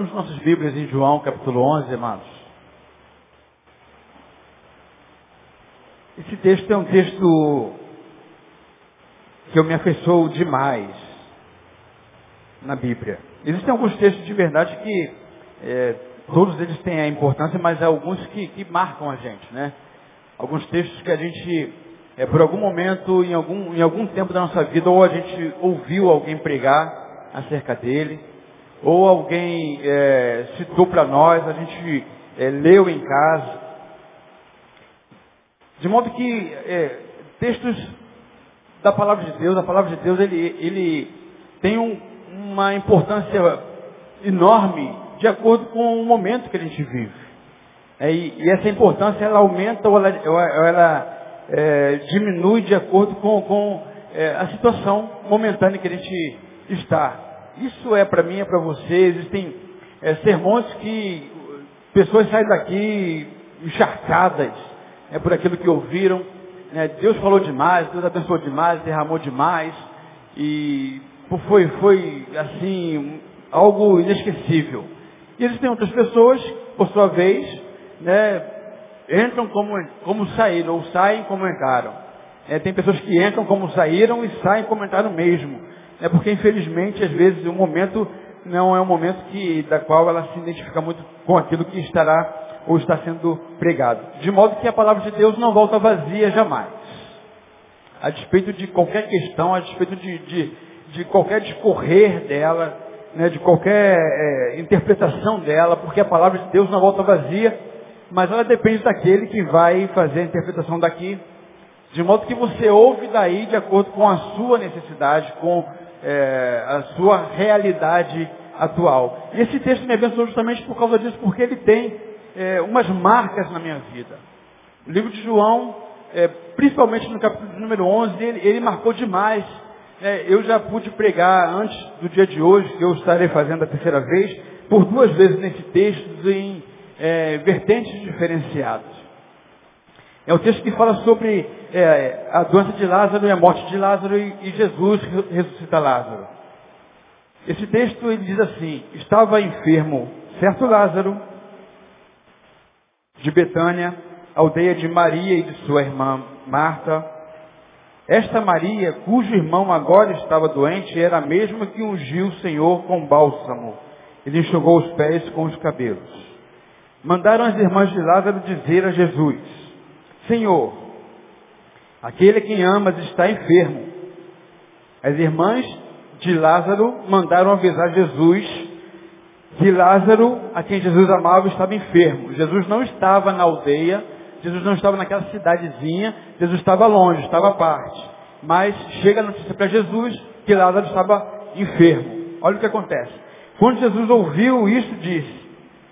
Abramos nossas Bíblias em João, capítulo 11, amados. Esse texto é um texto que eu me afeiçoo demais na Bíblia. Existem alguns textos de verdade que é, todos eles têm a importância, mas há alguns que, que marcam a gente, né? Alguns textos que a gente, é, por algum momento, em algum, em algum tempo da nossa vida, ou a gente ouviu alguém pregar acerca dele, ou alguém é, citou para nós, a gente é, leu em casa. De modo que é, textos da palavra de Deus, a palavra de Deus, ele, ele tem um, uma importância enorme de acordo com o momento que a gente vive. É, e, e, essa importância ela aumenta ou ela, ou ela é, diminui de acordo com, com é, a situação momentânea que a gente está. Isso é para mim, é para você. Existem é, sermões que pessoas saem daqui encharcadas é, por aquilo que ouviram. Né? Deus falou demais, Deus abençoou demais, derramou demais. E foi, foi assim, algo inesquecível. E existem outras pessoas, por sua vez, né, entram como, como saíram, ou saem como entraram. É, tem pessoas que entram como saíram e saem como entraram mesmo. É porque, infelizmente, às vezes o momento não é um momento que, da qual ela se identifica muito com aquilo que estará ou está sendo pregado. De modo que a palavra de Deus não volta vazia jamais. A despeito de qualquer questão, a despeito de, de, de qualquer discorrer dela, né, de qualquer é, interpretação dela, porque a palavra de Deus não volta vazia, mas ela depende daquele que vai fazer a interpretação daqui, de modo que você ouve daí de acordo com a sua necessidade, com é, a sua realidade atual. E esse texto me abençoou justamente por causa disso, porque ele tem é, umas marcas na minha vida. O livro de João, é, principalmente no capítulo número 11, ele, ele marcou demais. É, eu já pude pregar antes do dia de hoje, que eu estarei fazendo a terceira vez, por duas vezes nesse texto, em é, vertentes diferenciadas. É o texto que fala sobre é, a doença de Lázaro e a morte de Lázaro e, e Jesus ressuscita Lázaro. Esse texto ele diz assim, estava enfermo certo Lázaro, de Betânia, aldeia de Maria e de sua irmã Marta. Esta Maria, cujo irmão agora estava doente, era a mesma que ungiu o Senhor com bálsamo. Ele enxugou os pés com os cabelos. Mandaram as irmãs de Lázaro dizer a Jesus, Senhor, aquele a quem amas está enfermo. As irmãs de Lázaro mandaram avisar Jesus que Lázaro, a quem Jesus amava, estava enfermo. Jesus não estava na aldeia, Jesus não estava naquela cidadezinha, Jesus estava longe, estava à parte. Mas chega a notícia para Jesus que Lázaro estava enfermo. Olha o que acontece. Quando Jesus ouviu isso, disse,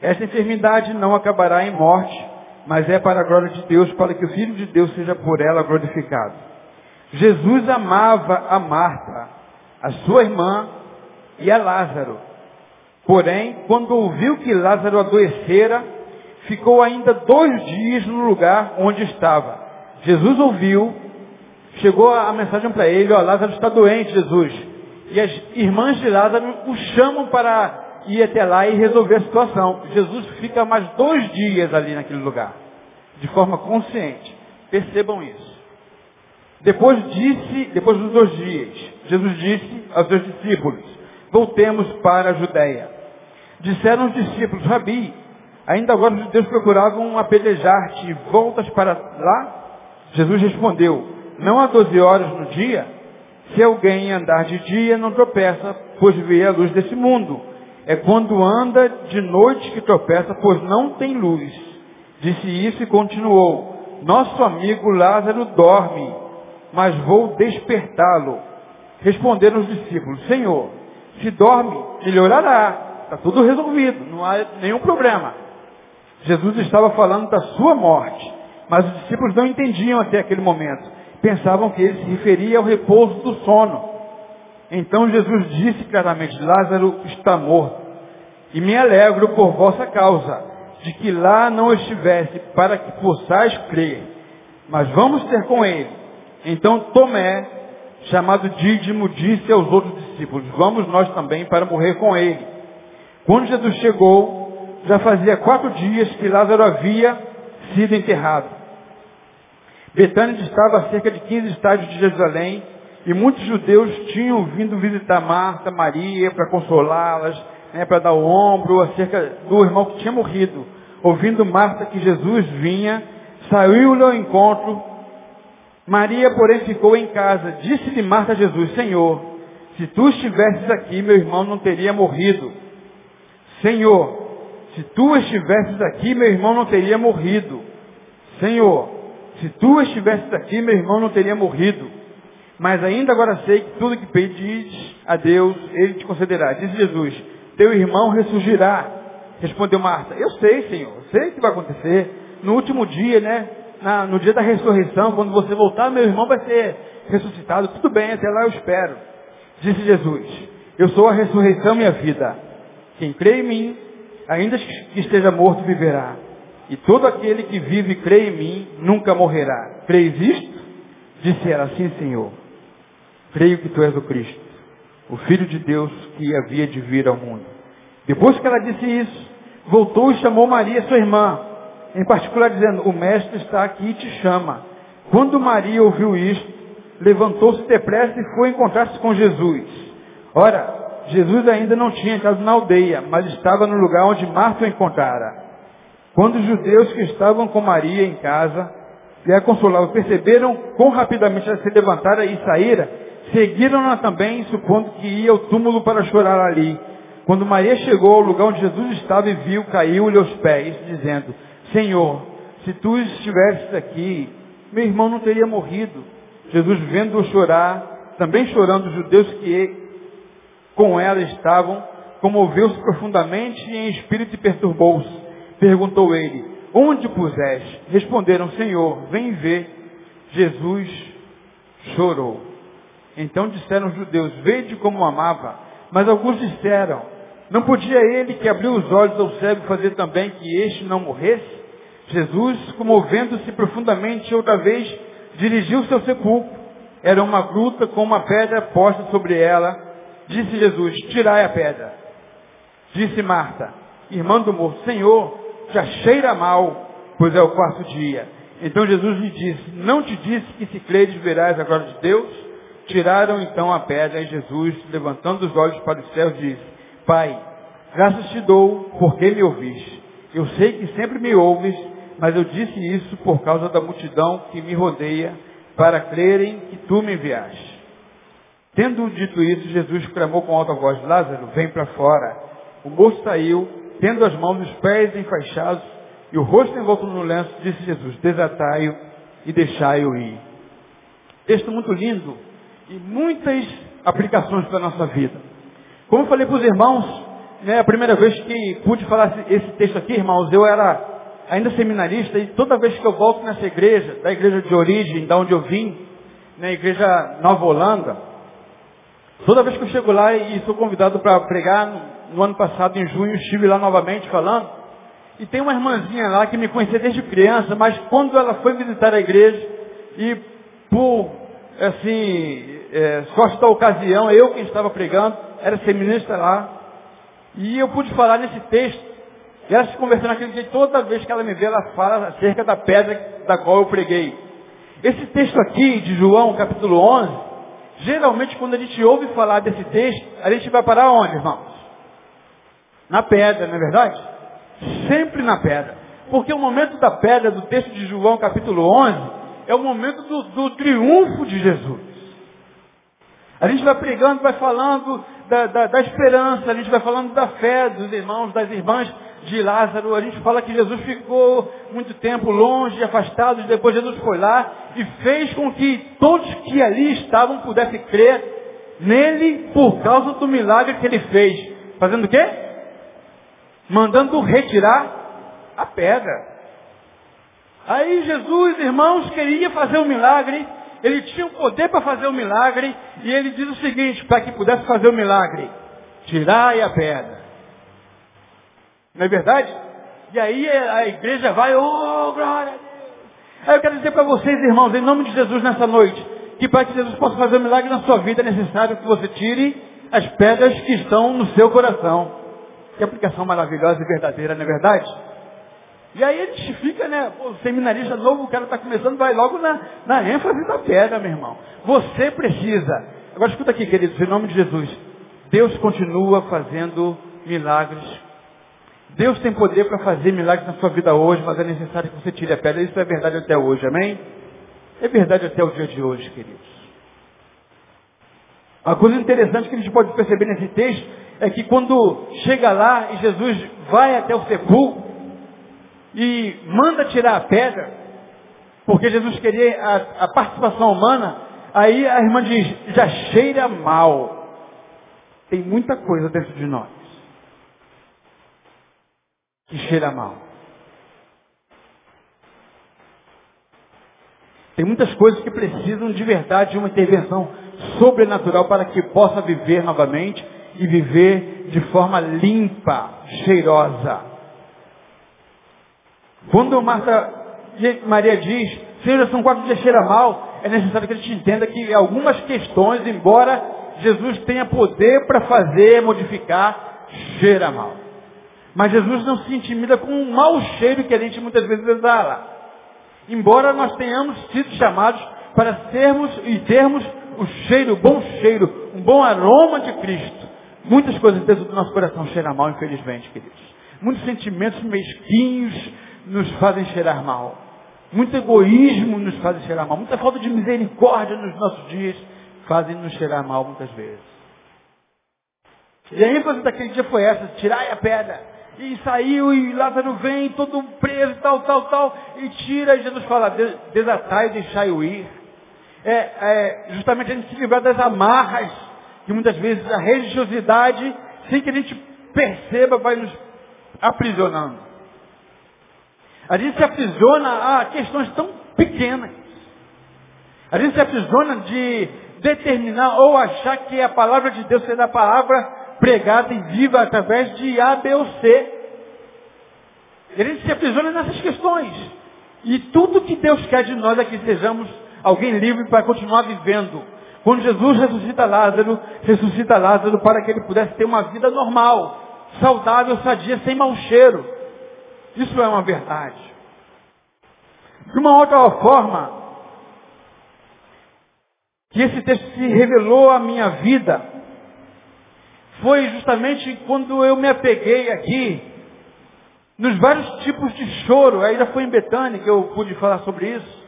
esta enfermidade não acabará em morte, mas é para a glória de Deus, para que o Filho de Deus seja por ela glorificado. Jesus amava a Marta, a sua irmã e a Lázaro. Porém, quando ouviu que Lázaro adoecera, ficou ainda dois dias no lugar onde estava. Jesus ouviu, chegou a mensagem para ele, ó, Lázaro está doente, Jesus. E as irmãs de Lázaro o chamam para ir até lá e resolver a situação. Jesus fica mais dois dias ali naquele lugar, de forma consciente. Percebam isso. Depois disse, depois dos dois dias, Jesus disse aos seus discípulos, voltemos para a Judéia. Disseram os discípulos, Rabi, ainda agora os judeus procuravam apedrejar-te, voltas para lá? Jesus respondeu, não há doze horas no dia? Se alguém andar de dia, não tropeça, pois vê a luz desse mundo. É quando anda de noite que tropeça, pois não tem luz. Disse isso e continuou. Nosso amigo Lázaro dorme, mas vou despertá-lo. Responderam os discípulos, Senhor, se dorme, melhorará. Está tudo resolvido, não há nenhum problema. Jesus estava falando da sua morte, mas os discípulos não entendiam até aquele momento. Pensavam que ele se referia ao repouso do sono. Então Jesus disse claramente, Lázaro está morto. E me alegro por vossa causa, de que lá não estivesse, para que possais crer. Mas vamos ter com ele. Então Tomé, chamado Dídimo, disse aos outros discípulos, vamos nós também para morrer com ele. Quando Jesus chegou, já fazia quatro dias que Lázaro havia sido enterrado. Betânia estava a cerca de 15 estádios de Jerusalém e muitos judeus tinham vindo visitar Marta, Maria, para consolá-las, né, para dar o ombro acerca do irmão que tinha morrido. Ouvindo Marta que Jesus vinha, saiu-lhe ao encontro. Maria, porém, ficou em casa. Disse-lhe Marta a Jesus, Senhor, se tu estivesses aqui, meu irmão não teria morrido. Senhor, se tu estivesses aqui, meu irmão não teria morrido. Senhor, se tu estivesses aqui, meu irmão não teria morrido. Mas ainda agora sei que tudo que pedis a Deus, Ele te concederá. Disse Jesus, teu irmão ressurgirá. Respondeu Marta, eu sei, Senhor, sei o que vai acontecer. No último dia, né? Na, no dia da ressurreição, quando você voltar, meu irmão vai ser ressuscitado. Tudo bem, até lá eu espero. Disse Jesus, eu sou a ressurreição e a vida. Quem crê em mim, ainda que esteja morto, viverá. E todo aquele que vive e crê em mim, nunca morrerá. Creis isto? Disse ela, sim, Senhor. Creio que tu és o Cristo, o Filho de Deus que havia de vir ao mundo. Depois que ela disse isso, voltou e chamou Maria, sua irmã, em particular dizendo, o mestre está aqui e te chama. Quando Maria ouviu isto, levantou-se depressa e foi encontrar-se com Jesus. Ora, Jesus ainda não tinha entrado na aldeia, mas estava no lugar onde Marta o encontrara. Quando os judeus que estavam com Maria em casa e a consolavam perceberam quão rapidamente ela se levantara e saíra, seguiram-na também, supondo que ia ao túmulo para chorar ali. Quando Maria chegou ao lugar onde Jesus estava e viu, caiu-lhe aos pés, dizendo, Senhor, se tu estivesses aqui, meu irmão não teria morrido. Jesus, vendo-o chorar, também chorando os judeus que com ela estavam, comoveu-se profundamente e em espírito perturbou-se. Perguntou ele, onde o puseste? Responderam, Senhor, vem ver. Jesus chorou. Então disseram os judeus, vede como amava. Mas alguns disseram, não podia ele que abriu os olhos ao cego fazer também que este não morresse? Jesus, comovendo-se profundamente outra vez, dirigiu-se ao sepulcro. Era uma gruta com uma pedra posta sobre ela. Disse Jesus, tirai a pedra. Disse Marta, irmã do morto, Senhor, já cheira mal, pois é o quarto dia. Então Jesus lhe disse, não te disse que se creres verás a glória de Deus? Tiraram então a pedra e Jesus, levantando os olhos para os céus, disse, Pai, graças te dou porque me ouviste. Eu sei que sempre me ouves, mas eu disse isso por causa da multidão que me rodeia, para crerem que tu me enviaste. Tendo dito isso, Jesus clamou com alta voz, Lázaro, vem para fora. O moço saiu, tendo as mãos e os pés enfaixados e o rosto envolto no lenço, disse Jesus, desatai-o e deixai-o ir. Texto muito lindo e muitas aplicações para a nossa vida. Como eu falei para os irmãos, né, a primeira vez que pude falar esse texto aqui, irmãos, eu era ainda seminarista e toda vez que eu volto nessa igreja, da igreja de origem, da onde eu vim, na igreja Nova Holanda, toda vez que eu chego lá e sou convidado para pregar, no ano passado, em junho, estive lá novamente falando. E tem uma irmãzinha lá que me conhecia desde criança, mas quando ela foi visitar a igreja, e por, assim, é, sorte ocasião, eu quem estava pregando, era seminarista lá, e eu pude falar nesse texto, e ela se conversando naquele dia, toda vez que ela me vê, ela fala acerca da pedra da qual eu preguei. Esse texto aqui, de João, capítulo 11, geralmente quando a gente ouve falar desse texto, a gente vai parar onde, irmãos? Na pedra, não é verdade? Sempre na pedra. Porque o momento da pedra, do texto de João capítulo 11, é o momento do, do triunfo de Jesus. A gente vai pregando, vai falando da, da, da, esperança, a gente vai falando da fé dos irmãos, das irmãs de Lázaro. A gente fala que Jesus ficou muito tempo longe, afastado, e depois Jesus foi lá e fez com que todos que ali estavam pudessem crer nele por causa do milagre que ele fez. Fazendo o quê? mandando retirar a pedra. Aí Jesus, irmãos, queria fazer um milagre, ele tinha o poder para fazer o um milagre, e ele diz o seguinte, para que pudesse fazer o um milagre, tirai a pedra. Não é verdade? E aí a igreja vai, oh, glória a Deus. Aí eu quero dizer para vocês, irmãos, em nome de Jesus nessa noite, que para que Jesus possa fazer um milagre na sua vida é necessário que você tire as pedras que estão no seu coração. Que aplicação maravilhosa e verdadeira, não é verdade? E aí a gente fica, né? O seminarista novo, o cara está começando, vai logo na, na ênfase da pedra, meu irmão. Você precisa. Agora escuta aqui, queridos, em nome de Jesus. Deus continua fazendo milagres. Deus tem poder para fazer milagres na sua vida hoje, mas é necessário que você tire a pedra. Isso é verdade até hoje, amém? É verdade até o dia de hoje, queridos. Uma coisa interessante que a gente pode perceber nesse texto é que quando chega lá e Jesus vai até o sepulcro e manda tirar a pedra, porque Jesus queria a, a participação humana, aí a irmã diz, já cheira mal. Tem muita coisa dentro de nós que cheira mal. Tem muitas coisas que precisam de verdade de uma intervenção sobrenatural para que possa viver novamente e viver de forma limpa, cheirosa. Quando Marta, Maria diz, Senhor, são quatro dias cheira mal, é necessário que a gente entenda que algumas questões, embora Jesus tenha poder para fazer, modificar, cheira mal. Mas Jesus não se intimida com um mau cheiro que a gente muitas vezes exala. Embora nós tenhamos sido chamados para sermos e termos o cheiro, o bom cheiro, um bom aroma de Cristo. Muitas coisas dentro do nosso coração cheiram mal, infelizmente, queridos. Muitos sentimentos mesquinhos nos fazem cheirar mal. Muito egoísmo nos faz cheirar mal. Muita falta de misericórdia nos nossos dias fazem nos cheirar mal muitas vezes. E a ênfase daquele dia foi essa, tirai a pedra. E saiu, e Lázaro vem, todo preso, tal, tal, tal, e tira, e Jesus fala, desatai e deixai-o ir é, é, justamente a gente se livrar das amarras que muitas vezes a religiosidade, sem que a gente perceba, vai nos aprisionando. A gente se aprisiona a questões tão pequenas. A gente se aprisiona de determinar ou achar que a palavra de Deus será a palavra pregada e viva através de A, B ou C. A gente se aprisiona nessas questões. E tudo que Deus quer de nós é que sejamos alguém livre para continuar vivendo. Quando Jesus ressuscita Lázaro, ressuscita Lázaro para que ele pudesse ter uma vida normal, saudável, sadia, sem mau cheiro. Isso é uma verdade. De uma outra forma, que esse texto se revelou à minha vida, foi justamente quando eu me apeguei aqui, nos vários tipos de choro, ainda foi em Betânia que eu pude falar sobre isso,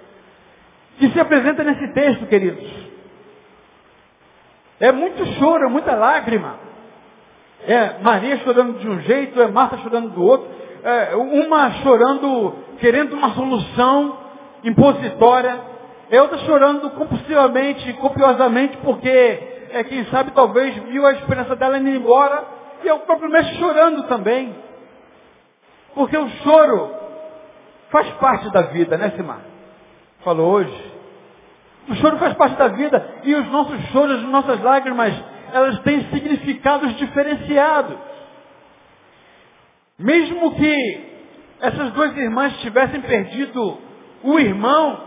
que se apresenta nesse texto, queridos. É muito choro, é muita lágrima. É Maria chorando de um jeito, é Marta chorando do outro. É uma chorando, querendo uma solução impositória. É outra chorando compulsivamente, copiosamente, porque, é, quem sabe, talvez viu a esperança dela indo embora. E é o próprio mestre chorando também. Porque o choro faz parte da vida, né, Simar? Falou hoje. O choro faz parte da vida e os nossos choros, as nossas lágrimas, elas têm significados diferenciados. Mesmo que essas duas irmãs tivessem perdido o irmão,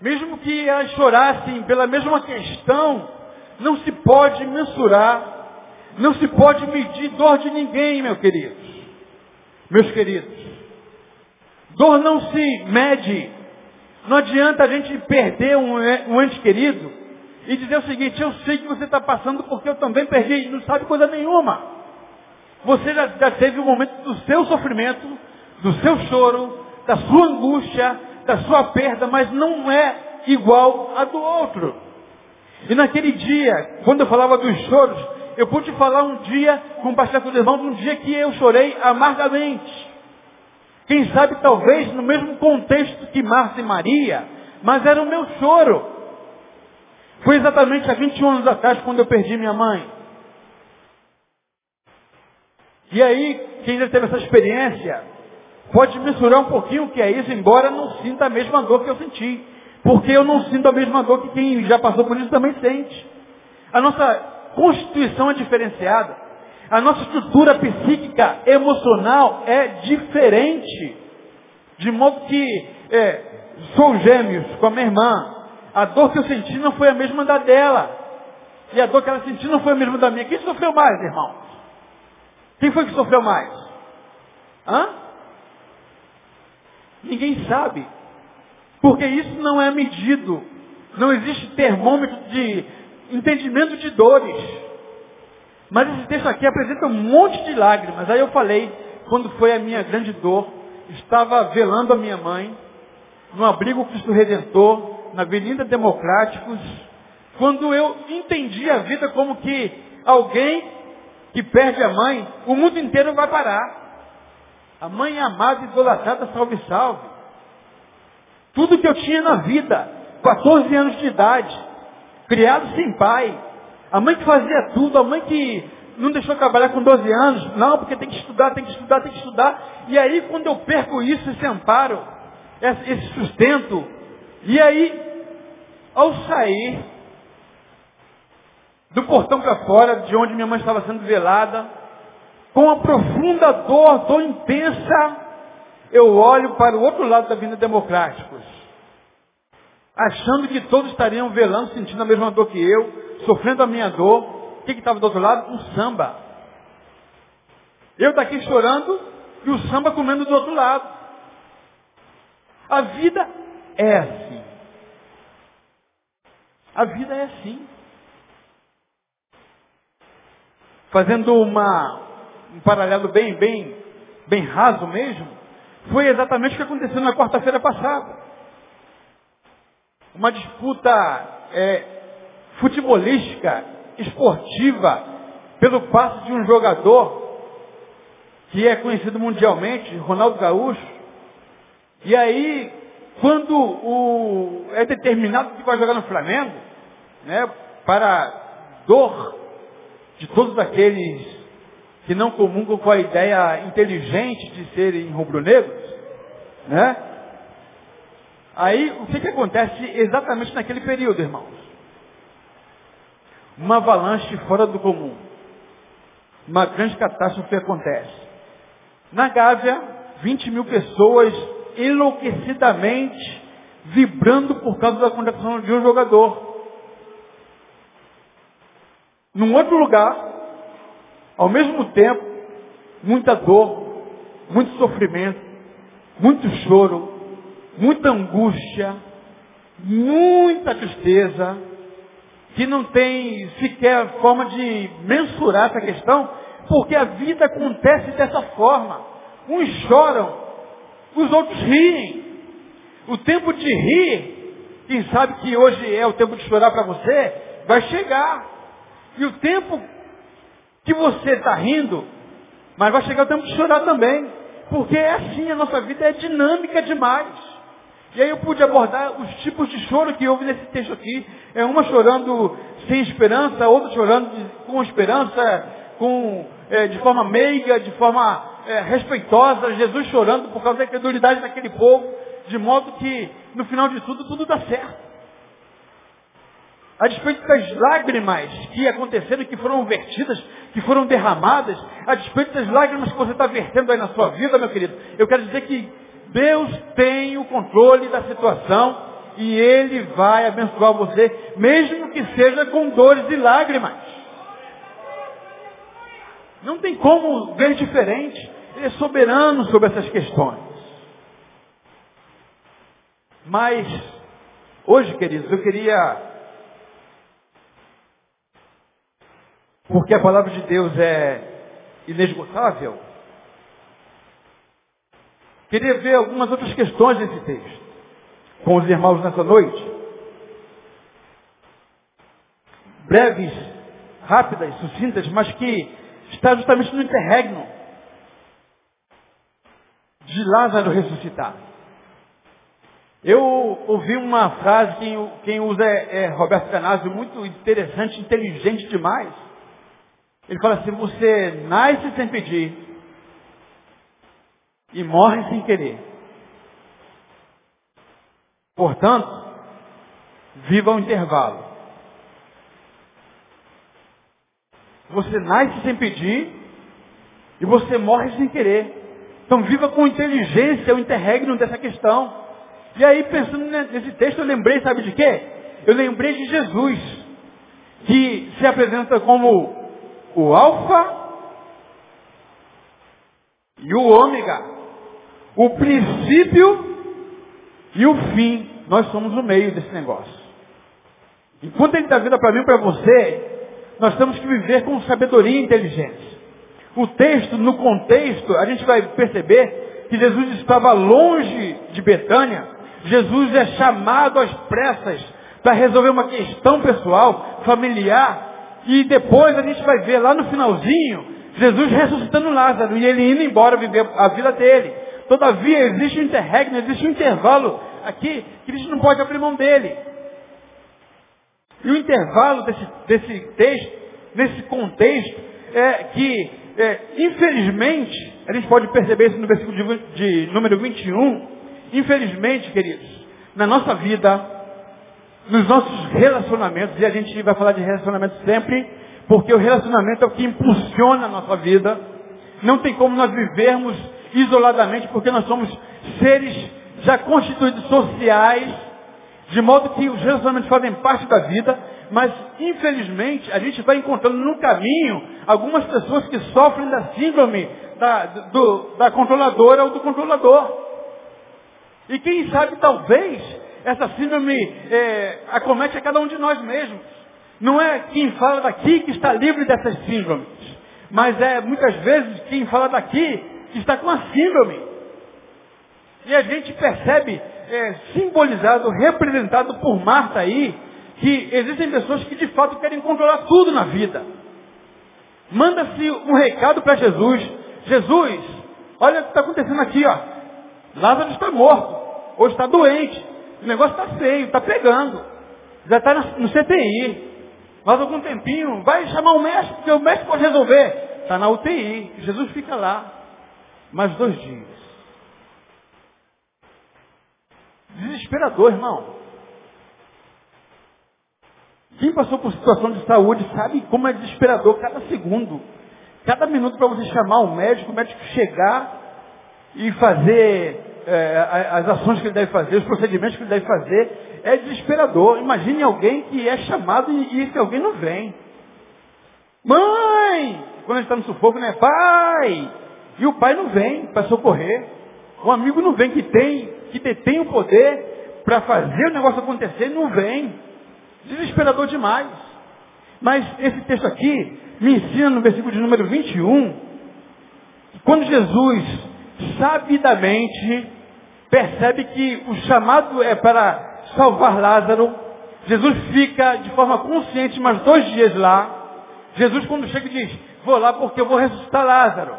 mesmo que elas chorassem pela mesma questão, não se pode mensurar, não se pode medir dor de ninguém, meus queridos. Meus queridos. Dor não se mede não adianta a gente perder um, um ente querido e dizer o seguinte, eu sei que você está passando porque eu também perdi, não sabe coisa nenhuma. Você já, já teve o um momento do seu sofrimento, do seu choro, da sua angústia, da sua perda, mas não é igual a do outro. E naquele dia, quando eu falava dos choros, eu pude falar um dia, com os irmãos, um dia que eu chorei amargamente. Quem sabe talvez no mesmo contexto que Marta e Maria, mas era o meu choro. Foi exatamente há 21 anos atrás quando eu perdi minha mãe. E aí, quem já teve essa experiência, pode mensurar um pouquinho o que é isso, embora não sinta a mesma dor que eu senti. Porque eu não sinto a mesma dor que quem já passou por isso também sente. A nossa constituição é diferenciada. A nossa estrutura psíquica, emocional é diferente. De modo que é, sou gêmeos com a minha irmã. A dor que eu senti não foi a mesma da dela. E a dor que ela sentiu não foi a mesma da minha. Quem sofreu mais, irmão? Quem foi que sofreu mais? Hã? Ninguém sabe. Porque isso não é medido. Não existe termômetro de entendimento de dores. Mas esse texto aqui apresenta um monte de lágrimas. Aí eu falei, quando foi a minha grande dor, estava velando a minha mãe, no abrigo Cristo Redentor, na Avenida Democráticos, quando eu entendi a vida como que alguém que perde a mãe, o mundo inteiro vai parar. A mãe amada, idolatrada, salve, salve. Tudo que eu tinha na vida, 14 anos de idade, criado sem pai, a mãe que fazia tudo, a mãe que não deixou trabalhar com 12 anos, não, porque tem que estudar, tem que estudar, tem que estudar. E aí quando eu perco isso, esse amparo, esse sustento, e aí, ao sair, do portão para fora, de onde minha mãe estava sendo velada, com uma profunda dor, dor intensa, eu olho para o outro lado da Avenida Democráticos, achando que todos estariam velando, sentindo a mesma dor que eu, sofrendo a minha dor. O que estava do outro lado? Um samba. Eu daqui chorando e o samba comendo do outro lado. A vida é assim. A vida é assim. Fazendo uma, um paralelo bem, bem, bem raso mesmo, foi exatamente o que aconteceu na quarta-feira passada. Uma disputa é, futebolística, esportiva, pelo passo de um jogador que é conhecido mundialmente, Ronaldo Gaúcho. E aí, quando o, é determinado que vai jogar no Flamengo, né, para dor de todos aqueles que não comungam com a ideia inteligente de serem rubro-negros, né? Aí, o que, que acontece exatamente naquele período, irmãos? Uma avalanche fora do comum. Uma grande catástrofe acontece. Na Gávea, 20 mil pessoas enlouquecidamente vibrando por causa da contratação de um jogador. Num outro lugar, ao mesmo tempo, muita dor, muito sofrimento, muito choro, muita angústia, muita tristeza, que não tem sequer forma de mensurar essa questão, porque a vida acontece dessa forma. Uns choram, os outros riem. O tempo de rir, quem sabe que hoje é o tempo de chorar para você, vai chegar. E o tempo que você está rindo, mas vai chegar o tempo de chorar também. Porque é assim, a nossa vida é dinâmica demais. E aí eu pude abordar os tipos de choro que houve nesse texto aqui. É uma chorando sem esperança, outra chorando com esperança, com, é, de forma meiga, de forma é, respeitosa. Jesus chorando por causa da incredulidade daquele povo, de modo que no final de tudo, tudo dá certo a despeito das lágrimas que aconteceram, que foram vertidas, que foram derramadas, a despeito das lágrimas que você está vertendo aí na sua vida, meu querido, eu quero dizer que Deus tem o controle da situação e Ele vai abençoar você, mesmo que seja com dores e lágrimas. Não tem como ver diferente. Ele é soberano sobre essas questões. Mas, hoje, queridos, eu queria porque a palavra de Deus é inesgotável, queria ver algumas outras questões desse texto com os irmãos nessa noite. Breves, rápidas, sucintas, mas que está justamente no interregno de Lázaro ressuscitar. Eu ouvi uma frase, quem, quem usa é, é Roberto Canazio, muito interessante, inteligente demais. Ele fala assim, você nasce sem pedir e morre sem querer. Portanto, viva o intervalo. Você nasce sem pedir e você morre sem querer. Então viva com inteligência o interregno dessa questão. E aí, pensando nesse texto, eu lembrei, sabe de quê? Eu lembrei de Jesus, que se apresenta como o alfa e o ômega, o princípio e o fim. Nós somos o meio desse negócio. Enquanto ele dá vida para mim e para você, nós temos que viver com sabedoria e inteligência. O texto, no contexto, a gente vai perceber que Jesus estava longe de Betânia. Jesus é chamado às pressas para resolver uma questão pessoal, familiar. E depois a gente vai ver lá no finalzinho, Jesus ressuscitando Lázaro e ele indo embora viver a vida dele. Todavia, existe um interregno, existe um intervalo aqui que a gente não pode abrir mão dele. E o intervalo desse, desse texto, nesse contexto, é que, é, infelizmente, a gente pode perceber isso no versículo de, de número 21, infelizmente, queridos, na nossa vida, nos nossos relacionamentos, e a gente vai falar de relacionamento sempre, porque o relacionamento é o que impulsiona a nossa vida. Não tem como nós vivermos isoladamente, porque nós somos seres já constituídos sociais, de modo que os relacionamentos fazem parte da vida, mas infelizmente a gente vai encontrando no caminho algumas pessoas que sofrem da síndrome da, do, da controladora ou do controlador. E quem sabe talvez essa síndrome é, acomete a cada um de nós mesmos. Não é quem fala daqui que está livre dessas síndromes, mas é muitas vezes quem fala daqui que está com a síndrome. E a gente percebe é, simbolizado, representado por Marta aí, que existem pessoas que de fato querem controlar tudo na vida. Manda-se um recado para Jesus. Jesus, olha o que está acontecendo aqui, ó. Lázaro está morto, ou está doente. O negócio está feio, está pegando. Já está no CTI. Mas algum tempinho, vai chamar o médico, porque o médico pode resolver. Está na UTI. Jesus fica lá. Mais dois dias. Desesperador, irmão. Quem passou por situação de saúde sabe como é desesperador cada segundo. Cada minuto para você chamar o médico, o médico chegar e fazer é, as ações que ele deve fazer, os procedimentos que ele deve fazer, é desesperador. Imagine alguém que é chamado e, e esse alguém não vem. Mãe! Quando a gente está no sufoco, né? Pai! E o pai não vem para socorrer. O amigo não vem que tem, que detém o poder para fazer o negócio acontecer, não vem. Desesperador demais. Mas esse texto aqui me ensina no versículo de número 21, quando Jesus sabidamente percebe que o chamado é para salvar Lázaro, Jesus fica de forma consciente mais dois dias lá. Jesus quando chega diz, vou lá porque eu vou ressuscitar Lázaro.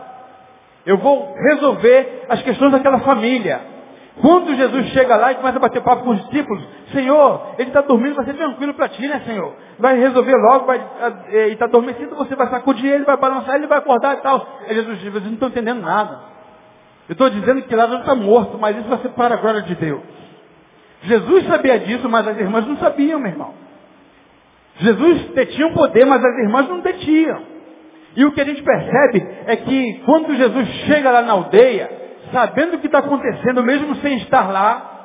Eu vou resolver as questões daquela família. Quando Jesus chega lá e começa a bater papo com os discípulos, Senhor, ele está dormindo, vai ser tranquilo para ti, né, Senhor? Vai resolver logo, vai, é, ele está adormecido, você vai sacudir ele, vai balançar, ele vai acordar e tal. Aí Jesus diz, vocês não estão entendendo nada. Eu estou dizendo que Lázaro está morto, mas isso vai ser para a glória de Deus. Jesus sabia disso, mas as irmãs não sabiam, meu irmão. Jesus detinha o poder, mas as irmãs não detinham. E o que a gente percebe é que quando Jesus chega lá na aldeia, sabendo o que está acontecendo, mesmo sem estar lá,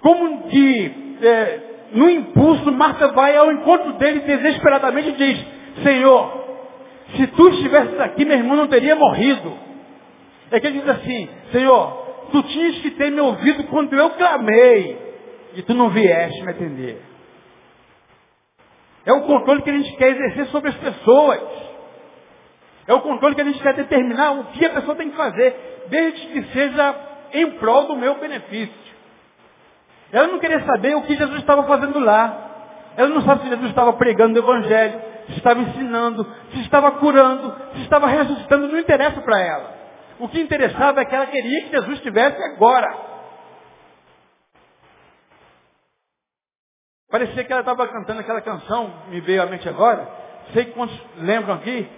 como que é, no impulso, Marta vai ao encontro dele desesperadamente e diz, Senhor, se tu estivesses aqui, meu irmão não teria morrido. É que ele diz assim, Senhor, tu tinhas que ter me ouvido quando eu clamei, e tu não vieste me atender. É o controle que a gente quer exercer sobre as pessoas. É o controle que a gente quer determinar o que a pessoa tem que fazer desde que seja em prol do meu benefício. Ela não queria saber o que Jesus estava fazendo lá. Ela não sabe se Jesus estava pregando o Evangelho, se estava ensinando, se estava curando, se estava ressuscitando, não interessa para ela. O que interessava é que ela queria que Jesus estivesse agora. Parecia que ela estava cantando aquela canção, me veio à mente agora. Sei que quantos lembram aqui.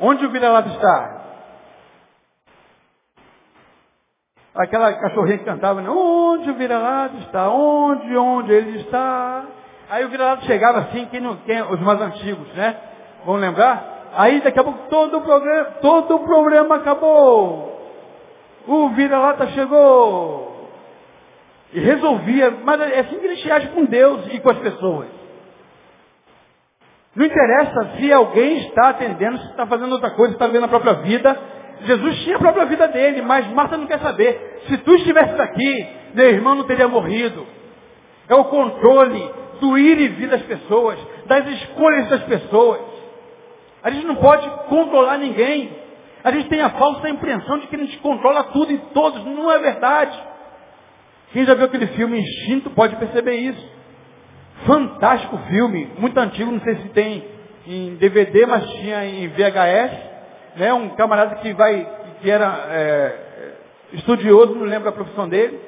Onde o vira-lata está? Aquela cachorrinha que cantava, né? onde o vira-lado está? Onde, onde ele está? Aí o vira-lado chegava assim, quem não, quem, os mais antigos, né? Vão lembrar? Aí daqui a pouco todo o problema, todo o problema acabou. O vira-lata chegou. E resolvia. Mas é assim que ele se age com Deus e com as pessoas. Não interessa se alguém está atendendo, se está fazendo outra coisa, se está vivendo a própria vida. Jesus tinha a própria vida dele, mas Marta não quer saber. Se tu estivesse aqui, meu irmão não teria morrido. É o controle do ir e vir das pessoas, das escolhas das pessoas. A gente não pode controlar ninguém. A gente tem a falsa impressão de que a gente controla tudo e todos. Não é verdade. Quem já viu aquele filme Instinto pode perceber isso. Fantástico filme, muito antigo, não sei se tem em DVD, mas tinha em VHS. Né? Um camarada que vai, que era é, estudioso, não lembro a profissão dele.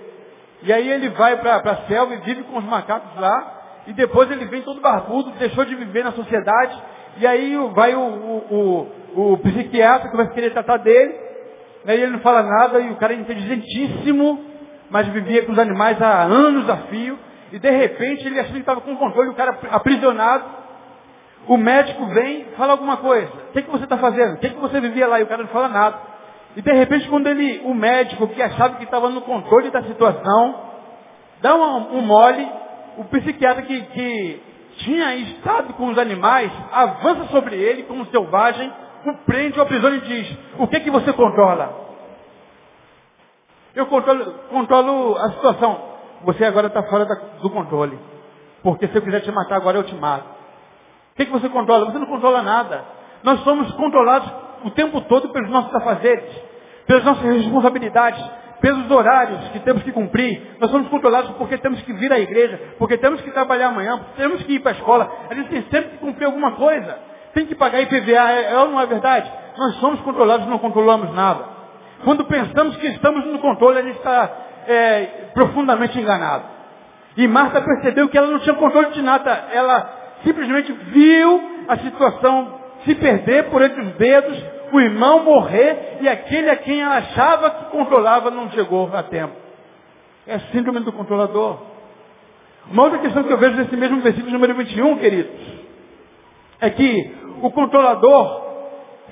E aí ele vai para a selva e vive com os macacos lá. E depois ele vem todo barbudo, deixou de viver na sociedade. E aí vai o, o, o, o psiquiatra que vai querer tratar dele. Aí ele não fala nada e o cara é inteligentíssimo, mas vivia com os animais há anos a fio. E de repente ele achou que estava com controle, o cara aprisionado. O médico vem, fala alguma coisa. O que, que você está fazendo? O que, que você vivia lá? E o cara não fala nada. E de repente quando ele, o médico que achava que estava no controle da situação, dá um, um mole, o psiquiatra que, que tinha estado com os animais, avança sobre ele como selvagem, o prende, o aprisiona e diz, o que que você controla? Eu controlo, controlo a situação. Você agora está fora da, do controle. Porque se eu quiser te matar agora, eu te mato. O que, que você controla? Você não controla nada. Nós somos controlados o tempo todo pelos nossos afazeres, pelas nossas responsabilidades, pelos horários que temos que cumprir. Nós somos controlados porque temos que vir à igreja, porque temos que trabalhar amanhã, porque temos que ir para a escola. A gente tem sempre que cumprir alguma coisa. Tem que pagar IPVA, é, é ou não é verdade? Nós somos controlados, não controlamos nada. Quando pensamos que estamos no controle, a gente está é, profundamente enganado. E Marta percebeu que ela não tinha controle de nada. Ela simplesmente viu a situação se perder por entre os dedos, o irmão morrer e aquele a quem ela achava que controlava não chegou a tempo. É síndrome do controlador. Uma outra questão que eu vejo nesse mesmo versículo número 21, queridos, é que o controlador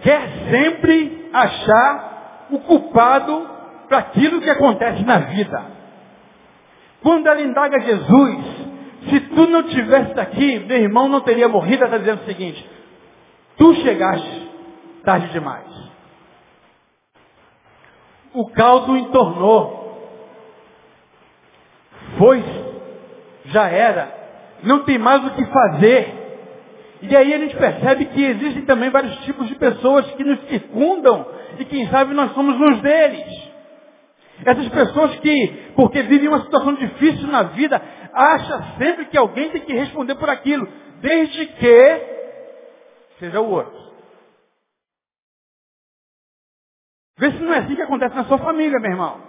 quer sempre achar o culpado para aquilo que acontece na vida. Quando ela indaga Jesus, se tu não tivesse aqui, meu irmão não teria morrido, ela está dizendo o seguinte, tu chegaste tarde demais. O caldo entornou. Foi, já era. Não tem mais o que fazer. E aí a gente percebe que existem também vários tipos de pessoas que nos circundam e quem sabe nós somos uns deles. Essas pessoas que, porque vivem uma situação difícil na vida, acham sempre que alguém tem que responder por aquilo, desde que seja o outro. Vê se não é assim que acontece na sua família, meu irmão.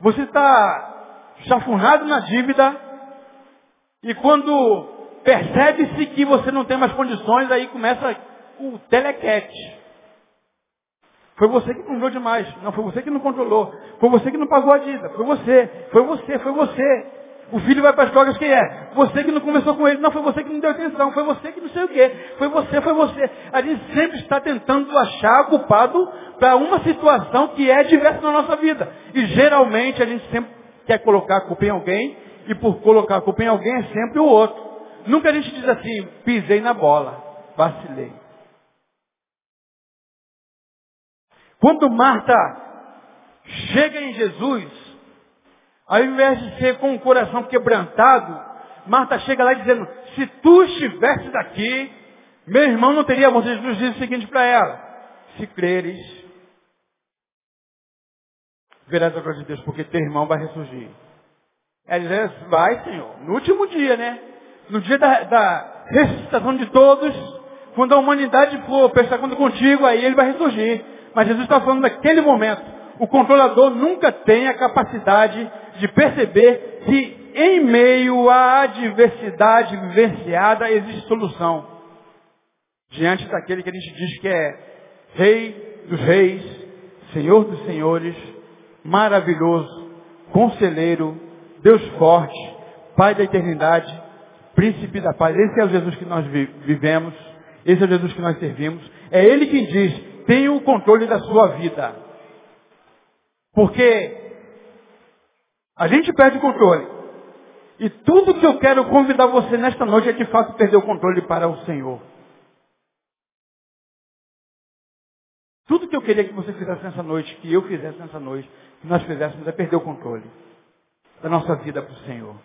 Você está chafurnado na dívida e quando percebe-se que você não tem mais condições, aí começa o telequete. Foi você que controlou demais. Não, foi você que não controlou. Foi você que não pagou a dívida. Foi você. Foi você, foi você. O filho vai para as drogas, quem é? Você que não começou com ele. Não, foi você que não deu atenção. Foi você que não sei o quê. Foi você, foi você. A gente sempre está tentando achar culpado para uma situação que é diversa na nossa vida. E geralmente a gente sempre quer colocar a culpa em alguém. E por colocar a culpa em alguém é sempre o outro. Nunca a gente diz assim, pisei na bola, vacilei. Quando Marta chega em Jesus, ao invés de ser com o coração quebrantado, Marta chega lá dizendo, se tu estivesses aqui, meu irmão não teria morrido. Jesus diz o seguinte para ela, se creres, verás a glória de Deus, porque teu irmão vai ressurgir. Ela diz, vai Senhor, no último dia, né? No dia da, da ressuscitação de todos, quando a humanidade for prestar conta contigo, aí ele vai ressurgir. Mas Jesus está falando daquele momento. O controlador nunca tem a capacidade de perceber que em meio à adversidade vivenciada existe solução. Diante daquele que a gente diz que é Rei dos Reis, Senhor dos Senhores, maravilhoso, conselheiro, Deus forte, Pai da eternidade, Príncipe da paz. Esse é o Jesus que nós vivemos, esse é o Jesus que nós servimos. É Ele quem diz, tenha o controle da sua vida. Porque a gente perde o controle. E tudo que eu quero convidar você nesta noite é de fato perder o controle para o Senhor. Tudo que eu queria que você fizesse nessa noite, que eu fizesse nessa noite, que nós fizéssemos é perder o controle da nossa vida para o Senhor.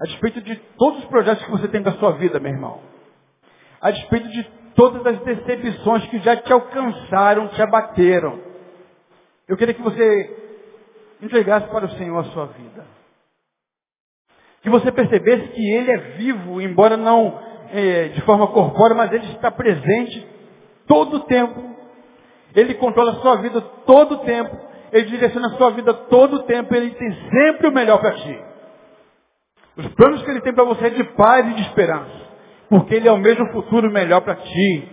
A despeito de todos os projetos que você tem da sua vida, meu irmão. A despeito de todas as decepções que já te alcançaram, te abateram. Eu queria que você entregasse para o Senhor a sua vida. Que você percebesse que Ele é vivo, embora não é, de forma corpórea, mas Ele está presente todo o tempo. Ele controla a sua vida todo o tempo. Ele direciona a sua vida todo o tempo. Ele tem sempre o melhor para ti. Os planos que Ele tem para você é de paz e de esperança. Porque Ele é o mesmo futuro melhor para ti.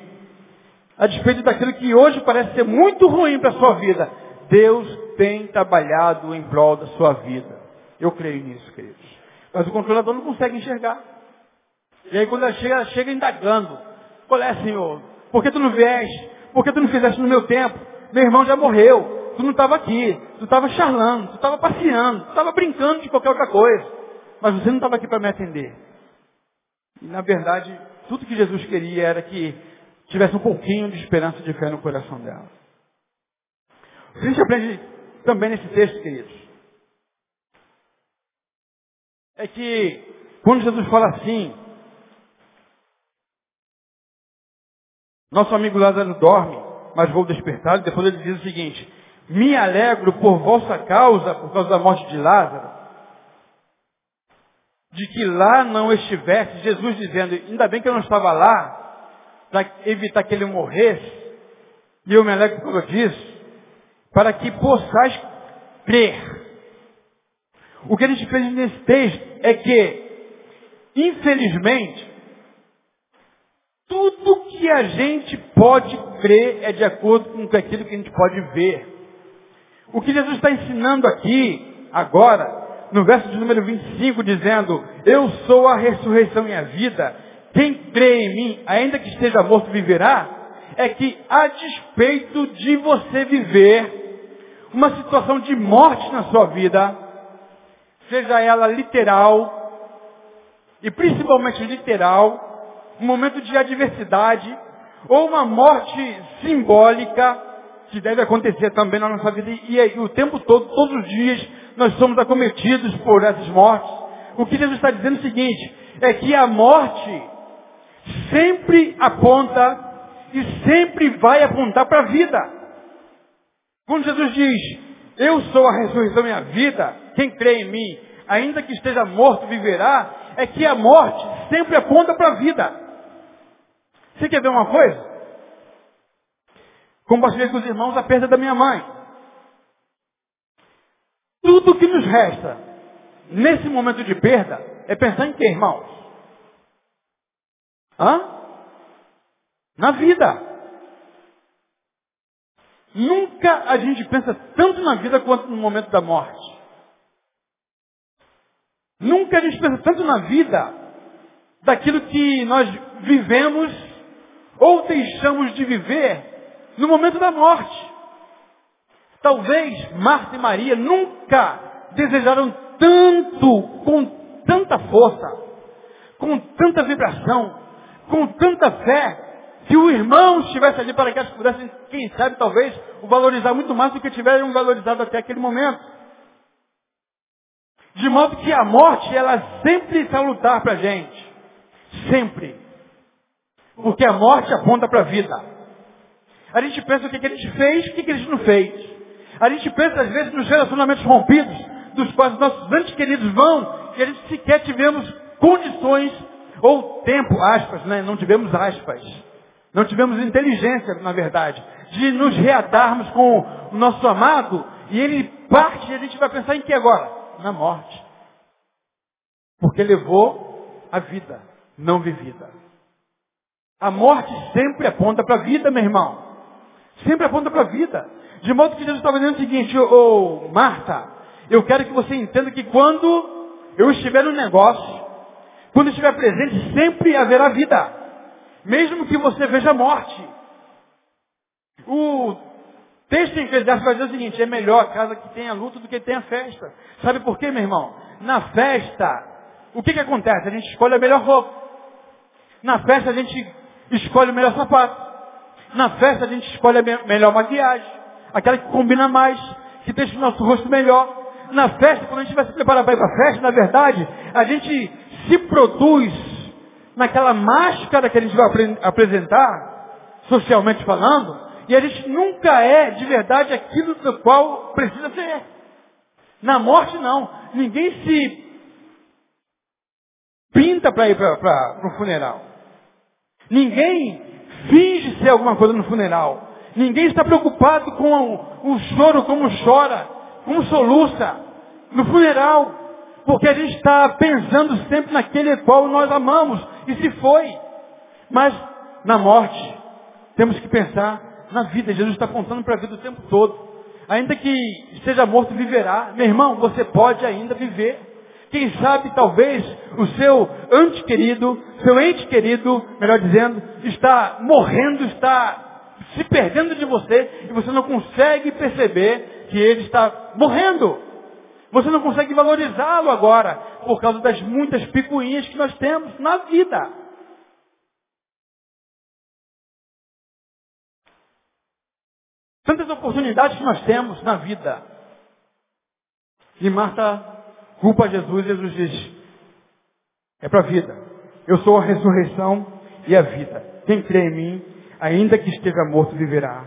A despeito daquilo que hoje parece ser muito ruim para a sua vida, Deus tem trabalhado em prol da sua vida. Eu creio nisso, queridos. Mas o controlador não consegue enxergar. E aí quando ela chega, ela chega indagando. Qual é, Senhor? Por que tu não vieste? Por que tu não fizeste no meu tempo? Meu irmão já morreu. Tu não estava aqui. Tu estava charlando. Tu estava passeando. Tu estava brincando de qualquer outra coisa. Mas você não estava aqui para me atender. E na verdade, tudo que Jesus queria era que tivesse um pouquinho de esperança de fé no coração dela. A gente aprende também nesse texto, queridos, é que quando Jesus fala assim, nosso amigo Lázaro dorme, mas vou despertar, e depois ele diz o seguinte, me alegro por vossa causa, por causa da morte de Lázaro, de que lá não estivesse, Jesus dizendo, ainda bem que eu não estava lá, para evitar que ele morresse, e eu me alegro por disso, para que possais crer. O que a gente fez nesse texto é que, infelizmente, tudo que a gente pode crer é de acordo com aquilo que a gente pode ver. O que Jesus está ensinando aqui, agora, no verso de número 25, dizendo, eu sou a ressurreição e a vida, quem crê em mim, ainda que esteja morto, viverá, é que a despeito de você viver uma situação de morte na sua vida, seja ela literal, e principalmente literal, um momento de adversidade, ou uma morte simbólica, que deve acontecer também na nossa vida, e, o tempo todo, todos os dias, nós somos acometidos por essas mortes. O que Jesus está dizendo é o seguinte, é que a morte sempre aponta e sempre vai apontar para a vida. Quando Jesus diz, eu sou a ressurreição e a vida, quem crê em mim, ainda que esteja morto, viverá, é que a morte sempre aponta para a vida. Você quer ver uma coisa? Compartilhei com os irmãos a perda da minha mãe. Tudo que nos resta nesse momento de perda é pensar em quê, irmãos? Hã? Na vida. Nunca a gente pensa tanto na vida quanto no momento da morte. Nunca a gente pensa tanto na vida daquilo que nós vivemos ou deixamos de viver no momento da morte. Talvez Marta e Maria nunca desejaram tanto, com tanta força, com tanta vibração, com tanta fé, se o irmão estivesse ali para que elas pudessem, quem sabe, talvez, o valorizar muito mais do que tiveram valorizado até aquele momento. De modo que a morte, ela sempre salutar para a gente. Sempre. Porque a morte aponta para a vida. A gente pensa o que, que a gente fez, o que, que a gente não fez. A gente pensa, às vezes, nos relacionamentos rompidos, dos quais nossos antes queridos vão, e a gente sequer tivemos condições, ou tempo, aspas, né? Não tivemos aspas não tivemos inteligência, na verdade, de nos reatarmos com o nosso amado e ele parte e a gente vai pensar em que agora? Na morte. Porque levou a vida não vivida. A morte sempre aponta para a vida, meu irmão. Sempre aponta para a vida. De modo que Jesus estava dizendo o seguinte, ô oh, Marta, eu quero que você entenda que quando eu estiver no negócio, quando estiver presente, sempre haverá vida mesmo que você veja morte. O texto em Eclesiastes vai dizer o seguinte, é melhor a casa que tenha luto do que tenha festa. Sabe por quê, meu irmão? Na festa, o que, que acontece? A gente escolhe a melhor roupa. Na festa a gente escolhe o melhor sapato. Na festa a gente escolhe a me- melhor maquiagem, aquela que combina mais, que deixa o nosso rosto melhor. Na festa, quando a gente vai se preparar para ir para a festa, na verdade, a gente se produz naquela máscara que a gente vai apre- apresentar, socialmente falando, e a gente nunca é de verdade aquilo do qual precisa ser. Na morte não. Ninguém se pinta para ir para o funeral. Ninguém finge ser alguma coisa no funeral. Ninguém está preocupado com o, o choro como chora, como soluça no funeral. Porque a gente está pensando sempre naquele qual nós amamos e se foi. Mas na morte, temos que pensar na vida. Jesus está apontando para a vida o tempo todo. Ainda que esteja morto, viverá. Meu irmão, você pode ainda viver. Quem sabe, talvez, o seu ente querido, seu ente querido, melhor dizendo, está morrendo, está se perdendo de você e você não consegue perceber que ele está morrendo. Você não consegue valorizá-lo agora por causa das muitas picuinhas que nós temos na vida. Tantas oportunidades que nós temos na vida. E Marta culpa Jesus, Jesus diz, é para a vida. Eu sou a ressurreição e a vida. Quem crê em mim, ainda que esteja morto, viverá.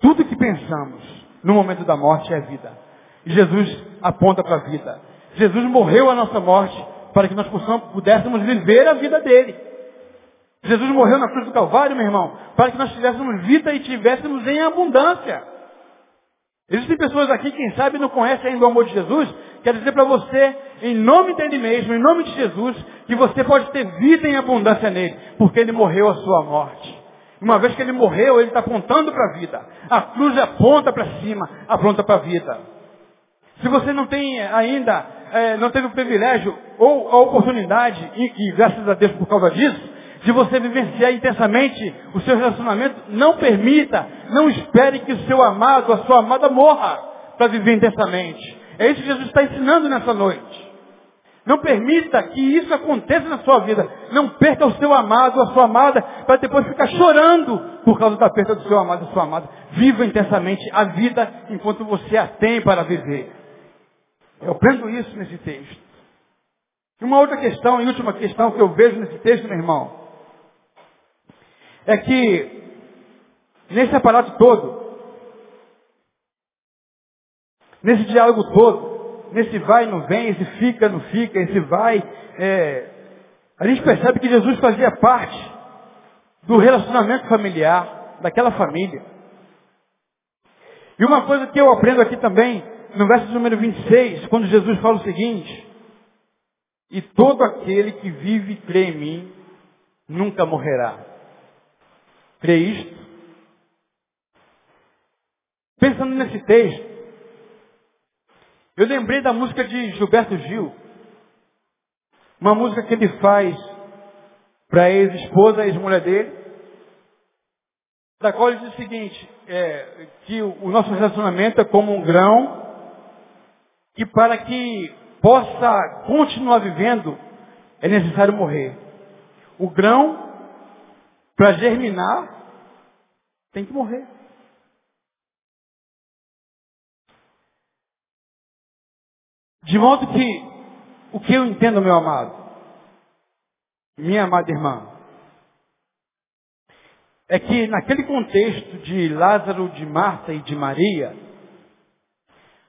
Tudo que pensamos no momento da morte é vida. E Jesus aponta para a vida. Jesus morreu a nossa morte para que nós possamos, pudéssemos viver a vida dele. Jesus morreu na cruz do Calvário, meu irmão, para que nós tivéssemos vida e tivéssemos em abundância. Existem pessoas aqui, quem sabe, não conhecem ainda o amor de Jesus. Quero dizer para você, em nome dele mesmo, em nome de Jesus, que você pode ter vida em abundância nele, porque ele morreu a sua morte. Uma vez que ele morreu, ele está apontando para a vida. A cruz aponta para cima, aponta para a vida. Se você não tem ainda, é, não teve o privilégio ou a oportunidade, e, e graças a Deus por causa disso, de você vivenciar intensamente o seu relacionamento, não permita, não espere que o seu amado, a sua amada morra para viver intensamente. É isso que Jesus está ensinando nessa noite. Não permita que isso aconteça na sua vida. Não perca o seu amado, a sua amada, para depois ficar chorando por causa da perda do seu amado, da sua amada. Viva intensamente a vida enquanto você a tem para viver. Eu aprendo isso nesse texto. E uma outra questão, e última questão que eu vejo nesse texto, meu irmão, é que nesse aparato todo, nesse diálogo todo, nesse vai não vem, esse fica, não fica, esse vai, é, a gente percebe que Jesus fazia parte do relacionamento familiar, daquela família. E uma coisa que eu aprendo aqui também, no verso número 26, quando Jesus fala o seguinte, e todo aquele que vive e crê em mim, nunca morrerá. Crê isto? Pensando nesse texto, eu lembrei da música de Gilberto Gil. Uma música que ele faz para a ex-esposa, a ex-mulher dele, da qual ele diz o seguinte, é, que o, nosso relacionamento é como um grão, que para que possa continuar vivendo, é necessário morrer. O grão, para germinar, tem que morrer. De modo que, o que eu entendo, meu amado, minha amada irmã, é que naquele contexto de Lázaro, de Marta e de Maria,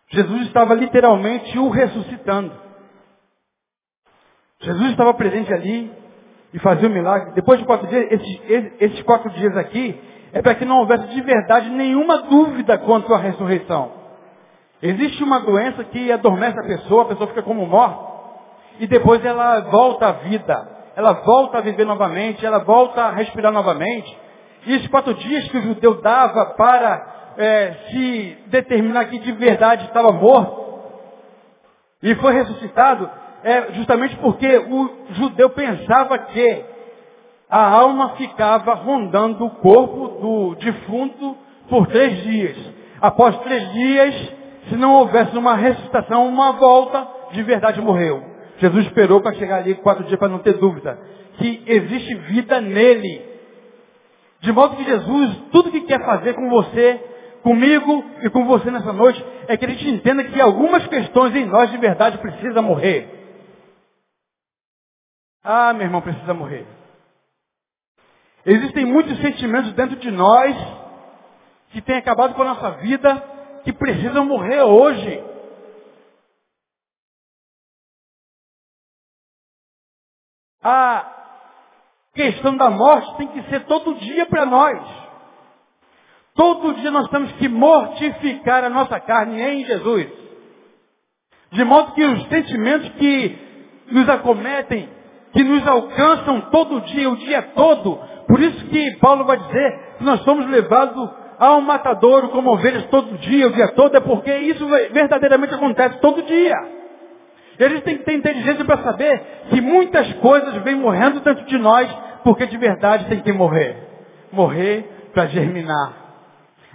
Jesus estava literalmente o ressuscitando. Jesus estava presente ali e fazia o milagre. Depois de quatro dias, esses, esses quatro dias aqui, é para que não houvesse de verdade nenhuma dúvida quanto à ressurreição. Existe uma doença que adormece a pessoa, a pessoa fica como morta, e depois ela volta à vida, ela volta a viver novamente, ela volta a respirar novamente. E esses quatro dias que o judeu dava para é, se determinar que de verdade estava morto e foi ressuscitado, é justamente porque o judeu pensava que a alma ficava rondando o corpo do defunto por três dias. Após três dias, se não houvesse uma ressuscitação, uma volta, de verdade morreu. Jesus esperou para chegar ali quatro dias para não ter dúvida que existe vida nele. De modo que Jesus, tudo que quer fazer com você, comigo e com você nessa noite, é que a gente entenda que algumas questões em nós de verdade precisam morrer. Ah, meu irmão, precisa morrer. Existem muitos sentimentos dentro de nós que têm acabado com a nossa vida, que precisam morrer hoje. A questão da morte tem que ser todo dia para nós. Todo dia nós temos que mortificar a nossa carne em Jesus. De modo que os sentimentos que nos acometem, que nos alcançam todo dia, o dia todo, por isso que Paulo vai dizer que nós somos levados ao matadouro como ovelhas todo dia, o dia todo, é porque isso verdadeiramente acontece todo dia. E a gente tem que ter inteligência para saber que muitas coisas vêm morrendo dentro de nós, porque de verdade tem que morrer. Morrer para germinar.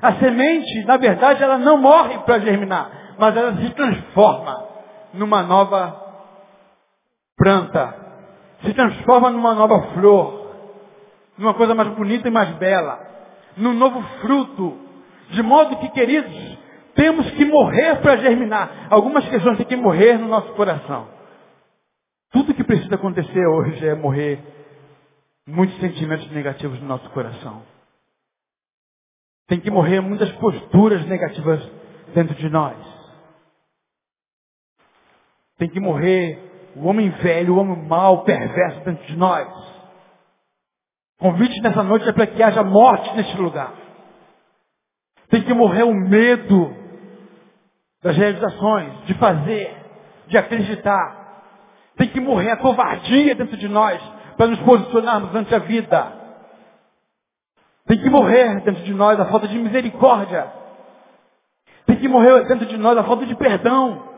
A semente, na verdade, ela não morre para germinar, mas ela se transforma numa nova planta. Se transforma numa nova flor. Numa coisa mais bonita e mais bela. Num novo fruto. De modo que, queridos, temos que morrer para germinar. Algumas questões têm que morrer no nosso coração. Tudo que precisa acontecer hoje é morrer muitos sentimentos negativos no nosso coração. Tem que morrer muitas posturas negativas dentro de nós. Tem que morrer o homem velho, o homem mau, perverso dentro de nós. Convite nessa noite é para que haja morte neste lugar. Tem que morrer o medo das realizações, de fazer, de acreditar. Tem que morrer a covardia dentro de nós para nos posicionarmos ante a vida. Tem que morrer dentro de nós a falta de misericórdia. Tem que morrer dentro de nós a falta de perdão.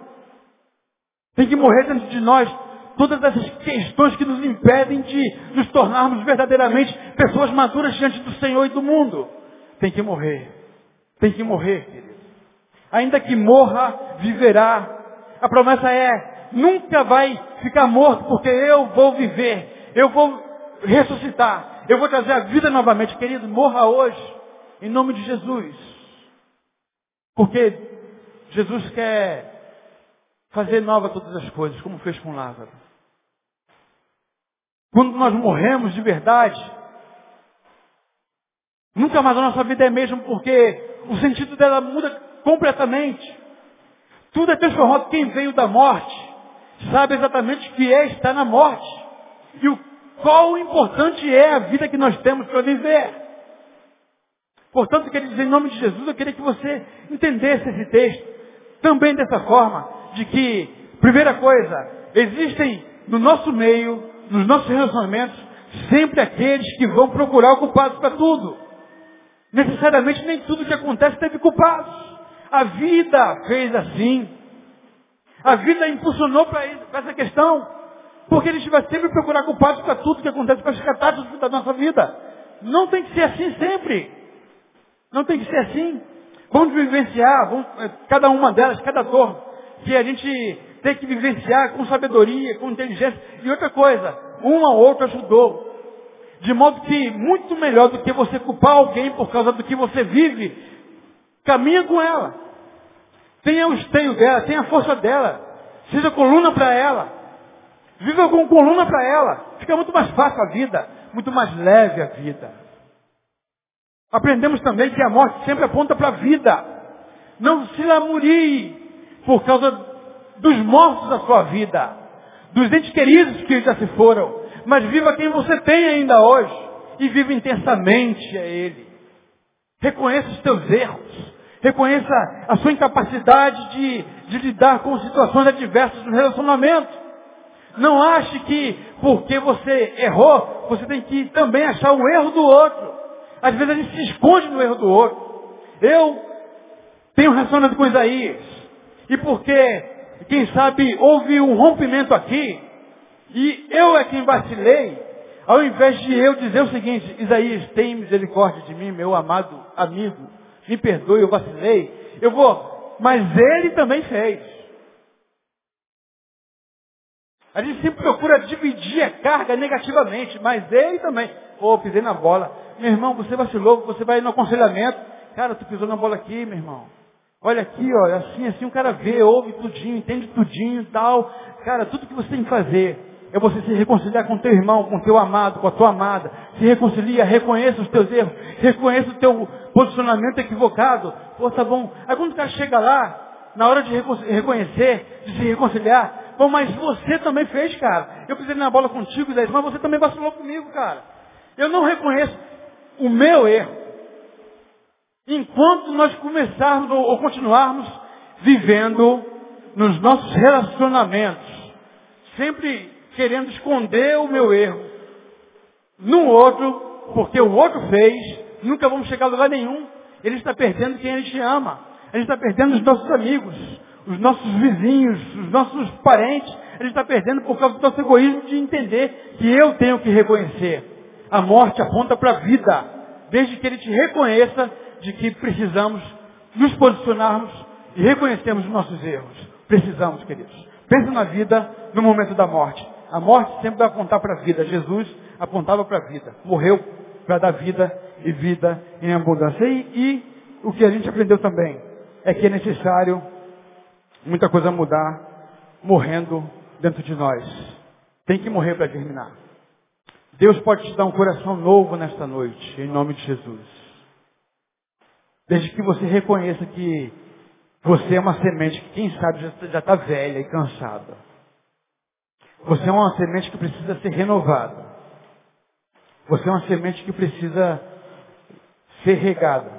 Tem que morrer dentro de nós todas essas questões que nos impedem de nos tornarmos verdadeiramente pessoas maduras diante do Senhor e do mundo. Tem que morrer. Tem que morrer, querido. Ainda que morra, viverá. A promessa é, nunca vai ficar morto, porque eu vou viver. Eu vou ressuscitar. Eu vou trazer a vida novamente. Querido, morra hoje. Em nome de Jesus. Porque Jesus quer fazer nova todas as coisas, como fez com Lázaro. Quando nós morremos de verdade, nunca mais a nossa vida é mesmo, porque o sentido dela muda completamente. Tudo é transformado. Quem veio da morte sabe exatamente o que é estar na morte. E o qual importante é a vida que nós temos para viver. Portanto, queria dizer, em nome de Jesus, eu queria que você entendesse esse texto também dessa forma, de que, primeira coisa, existem no nosso meio, nos nossos relacionamentos, sempre aqueles que vão procurar o culpado para tudo. Necessariamente nem tudo que acontece teve culpados. A vida fez assim. A vida impulsionou para essa questão. Porque a gente vai sempre procurar culpados para tudo que acontece, para as catástrofes da nossa vida. Não tem que ser assim sempre. Não tem que ser assim. Vamos vivenciar, vamos, eh, cada uma delas, cada dor, que a gente tem que vivenciar com sabedoria, com inteligência. E outra coisa, um ao outro ajudou. De modo que, muito melhor do que você culpar alguém por causa do que você vive, caminha com ela. Tenha o esteio dela, tenha a força dela. Seja coluna para ela. Viva com coluna para ela. Fica muito mais fácil a vida, muito mais leve a vida. Aprendemos também que a morte sempre aponta para a vida. Não se lamurie por causa dos mortos da sua vida, dos entes queridos que já se foram, mas viva quem você tem ainda hoje e viva intensamente a Ele. Reconheça os teus erros. Reconheça a sua incapacidade de, de lidar com situações adversas no relacionamento. Não ache que porque você errou, você tem que também achar o erro do outro. Às vezes a gente se esconde no erro do outro. Eu tenho relacionamento com Isaías. E porque, quem sabe, houve um rompimento aqui, e eu é quem vacilei, ao invés de eu dizer o seguinte, Isaías, tem misericórdia de mim, meu amado amigo, me perdoe, eu vacilei. Eu vou, mas ele também fez. A gente sempre procura dividir a carga negativamente, mas ele também. Pô, oh, pisei na bola. Meu irmão, você vacilou, você vai no aconselhamento. Cara, tu pisou na bola aqui, meu irmão. Olha aqui, ó, assim, assim, o cara vê, ouve tudinho, entende tudinho e tal. Cara, tudo que você tem que fazer é você se reconciliar com teu irmão, com teu amado, com a tua amada. Se reconcilia, reconheça os teus erros, reconheça o teu posicionamento equivocado. Pô, tá bom. Aí quando o cara chega lá, na hora de reconhecer, de se reconciliar, pô, mas você também fez, cara. Eu pisei na bola contigo, mas você também vacilou comigo, cara. Eu não reconheço o meu erro. Enquanto nós começarmos ou continuarmos vivendo nos nossos relacionamentos, sempre querendo esconder o meu erro no outro, porque o outro fez, nunca vamos chegar a lugar nenhum. Ele está perdendo quem a gente ama. Gente está perdendo os nossos amigos, os nossos vizinhos, os nossos parentes. Gente está perdendo por causa do nosso egoísmo de entender que eu tenho que reconhecer. A morte aponta para a vida, desde que ele te reconheça de que precisamos nos posicionarmos e reconhecermos os nossos erros. Precisamos, queridos. Pense na vida no momento da morte. A morte sempre vai apontar para a vida. Jesus apontava para a vida. Morreu para dar vida e vida em abundância. E, e o que a gente aprendeu também é que é necessário muita coisa mudar morrendo dentro de nós. Tem que morrer para germinar. Deus pode te dar um coração novo nesta noite, em nome de Jesus. Desde que você reconheça que você é uma semente que, quem sabe, já está velha e cansada. Você é uma semente que precisa ser renovada. Você é uma semente que precisa ser regada.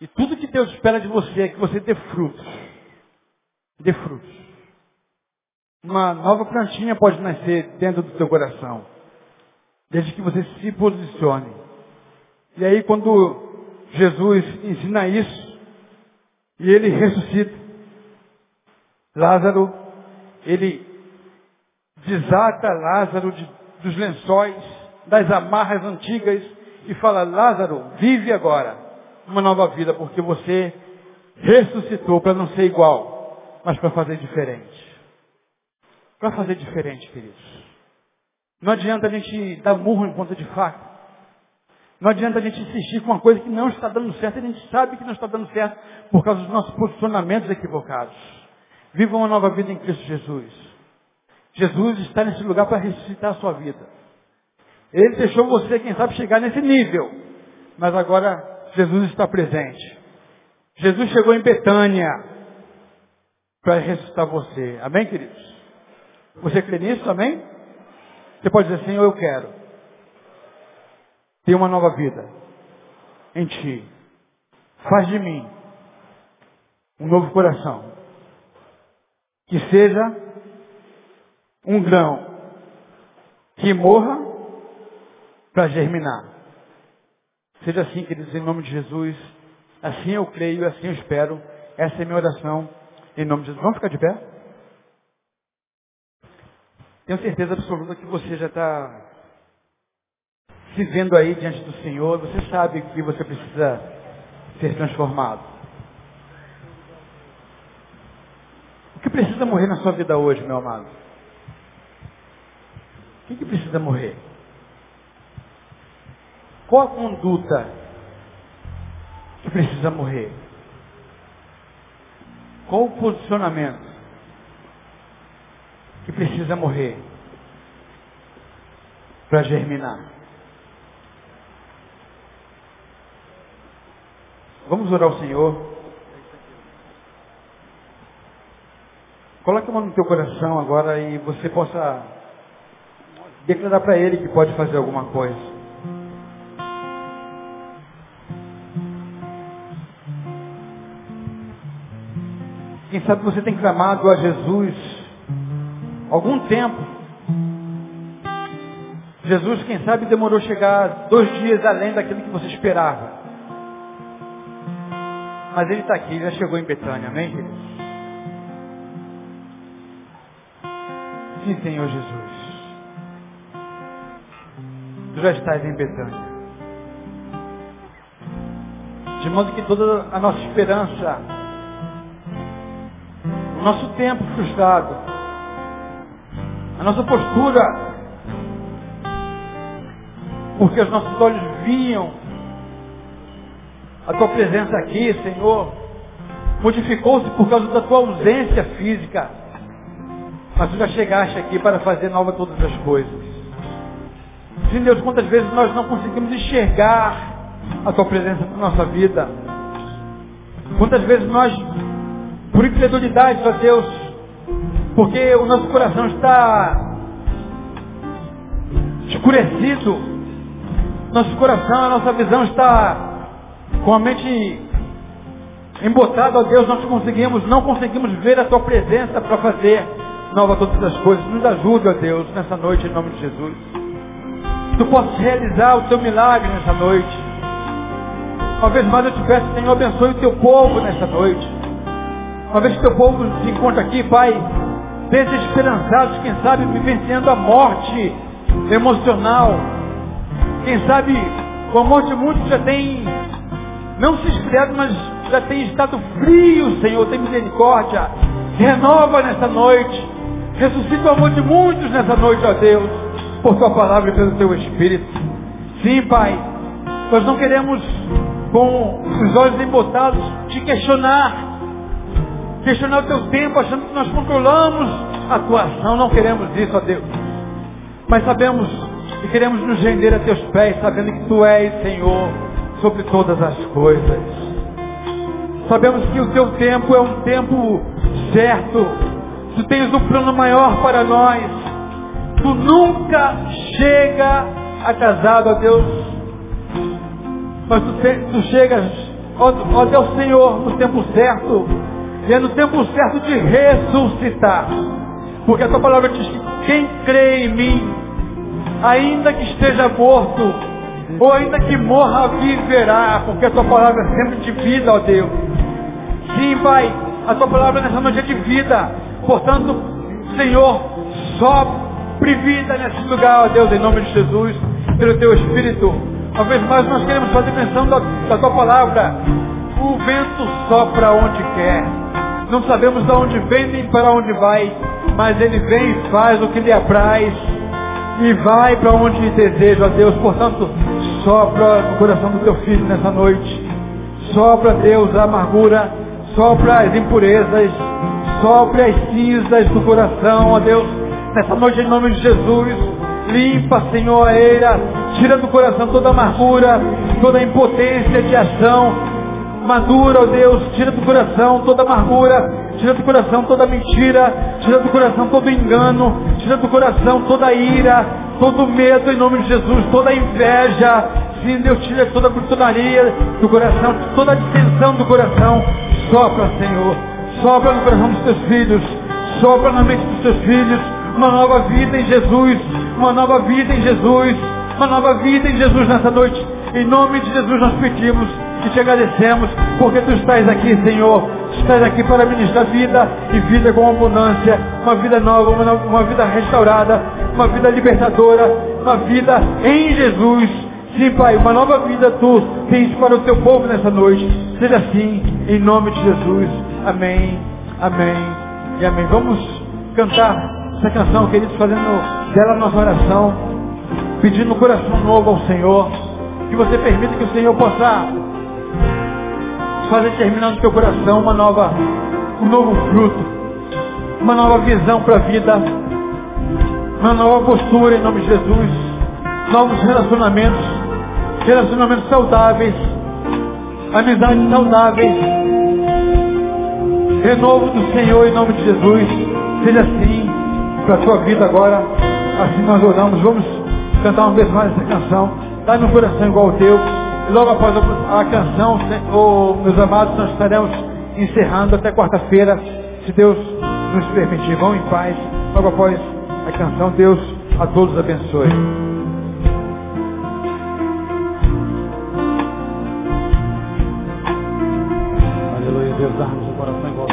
E tudo que Deus espera de você é que você dê frutos. Dê frutos. Uma nova plantinha pode nascer dentro do seu coração. Desde que você se posicione. E aí quando Jesus ensina isso, e ele ressuscita, Lázaro, ele desata Lázaro de, dos lençóis, das amarras antigas e fala, Lázaro, vive agora uma nova vida, porque você ressuscitou para não ser igual, mas para fazer diferente. Para fazer diferente, queridos. Não adianta a gente dar murro em ponta de faca. Não adianta a gente insistir com uma coisa que não está dando certo. A gente sabe que não está dando certo por causa dos nossos posicionamentos equivocados. Viva uma nova vida em Cristo Jesus. Jesus está nesse lugar para ressuscitar a sua vida. Ele deixou você, quem sabe, chegar nesse nível. Mas agora Jesus está presente. Jesus chegou em Betânia para ressuscitar você. Amém, queridos? Você crê nisso, amém? Você pode dizer, Senhor, eu quero ter uma nova vida em Ti. Faz de mim um novo coração. Que seja um grão que morra para germinar. Seja assim, queridos, em nome de Jesus. Assim eu creio, assim eu espero. Essa é minha oração em nome de Jesus. Vamos ficar de pé? Tenho certeza absoluta que você já está se vendo aí diante do Senhor. Você sabe que você precisa ser transformado. O que precisa morrer na sua vida hoje, meu amado? Quem que precisa morrer? Qual a conduta que precisa morrer? Qual o posicionamento que precisa morrer para germinar? Vamos orar ao Senhor. Coloque a mão no teu coração agora e você possa declarar para ele que pode fazer alguma coisa. Quem sabe você tem clamado a Jesus algum tempo. Jesus, quem sabe, demorou chegar dois dias além daquilo que você esperava. Mas ele está aqui, já chegou em Betânia, amém, queridos? Sim, Senhor Jesus tu já estás em Betânia. De modo que toda a nossa esperança, o nosso tempo frustrado, a nossa postura, porque os nossos olhos viam a tua presença aqui, Senhor, modificou-se por causa da tua ausência física, mas tu já chegaste aqui para fazer nova todas as coisas. Sim, Deus, quantas vezes nós não conseguimos enxergar a tua presença na nossa vida? Quantas vezes nós, por incredulidade, ó Deus, porque o nosso coração está escurecido, nosso coração, a nossa visão está com a mente embotada, ó Deus, nós conseguimos, não conseguimos ver a tua presença para fazer nova todas as coisas. Nos ajude, ó Deus, nessa noite, em nome de Jesus. Tu possas realizar o teu milagre nessa noite. Uma vez mais eu te peço, Senhor, abençoe o teu povo nessa noite. Uma vez que o teu povo se encontra aqui, Pai, desesperançados, quem sabe vivenciando a morte emocional. Quem sabe com a morte muitos já tem, não se esfriado, mas já tem estado frio, Senhor, tem misericórdia. Renova nessa noite. Ressuscita o amor de muitos nessa noite, ó Deus, por tua palavra e pelo teu Espírito. Sim, Pai, nós não queremos, com os olhos embotados, te questionar. Questionar o teu tempo, achando que nós controlamos a tua ação. Não queremos isso, ó Deus. Mas sabemos e queremos nos render a teus pés, sabendo que tu és, Senhor, sobre todas as coisas. Sabemos que o teu tempo é um tempo certo. Tu tens um plano maior para nós. Tu nunca chega atrasado, ó Deus. Mas tu, tu chegas, ó, ó Deus Senhor, no tempo certo. E é no tempo certo de ressuscitar. Porque a tua palavra diz que quem crê em mim, ainda que esteja morto, ou ainda que morra, viverá, porque a tua palavra é sempre de vida, ó Deus. Sim, Pai, a tua palavra nessa noite é de vida. Portanto, Senhor, sopre vida nesse lugar, ó Deus, em nome de Jesus, pelo teu Espírito. Uma vez mais nós queremos fazer menção da, da tua palavra. O vento sopra onde quer. Não sabemos de onde vem nem para onde vai, mas ele vem e faz o que lhe apraz e vai para onde deseja, Deus. Portanto, sopra no coração do teu filho nessa noite. Sopra, Deus, a amargura, sopra as impurezas, sopra as cinzas do coração, ó Deus. Nessa noite, em nome de Jesus, limpa, Senhor, a eira, tira do coração toda amargura, toda impotência de ação, madura, ó Deus, tira do coração toda amargura, tira do coração toda mentira, tira do coração todo engano, tira do coração toda ira, todo medo em nome de Jesus, toda inveja, sim Deus tira toda brutonaria do coração, toda distensão do coração, sopra Senhor, sopra no coração dos teus filhos, sopra na mente dos teus filhos, uma nova vida em Jesus, uma nova vida em Jesus, uma nova vida em Jesus nessa noite, em nome de Jesus nós pedimos e te agradecemos, porque tu estás aqui, Senhor. Tu estás aqui para ministrar vida e vida com abundância, uma vida nova, uma, uma vida restaurada, uma vida libertadora, uma vida em Jesus. Sim, Pai, uma nova vida tu tens para o teu povo nessa noite. Seja assim, em nome de Jesus. Amém, amém e amém. Vamos cantar essa canção, queridos, fazendo dela nossa oração, pedindo um coração novo ao Senhor. Que você permita que o Senhor possa fazer terminar no teu coração uma nova, um novo fruto, uma nova visão para a vida, uma nova postura em nome de Jesus, novos relacionamentos, relacionamentos saudáveis, amizades saudáveis, renovo do Senhor em nome de Jesus, seja assim para a tua vida agora, assim nós oramos, vamos cantar uma vez mais essa canção, dá no coração igual o teu, e logo após a canção, oh, meus amados, nós estaremos encerrando até quarta-feira, se Deus nos permitir. Vão em paz. Logo após a canção, Deus a todos abençoe. Aleluia, Deus, dá-nos o coração igual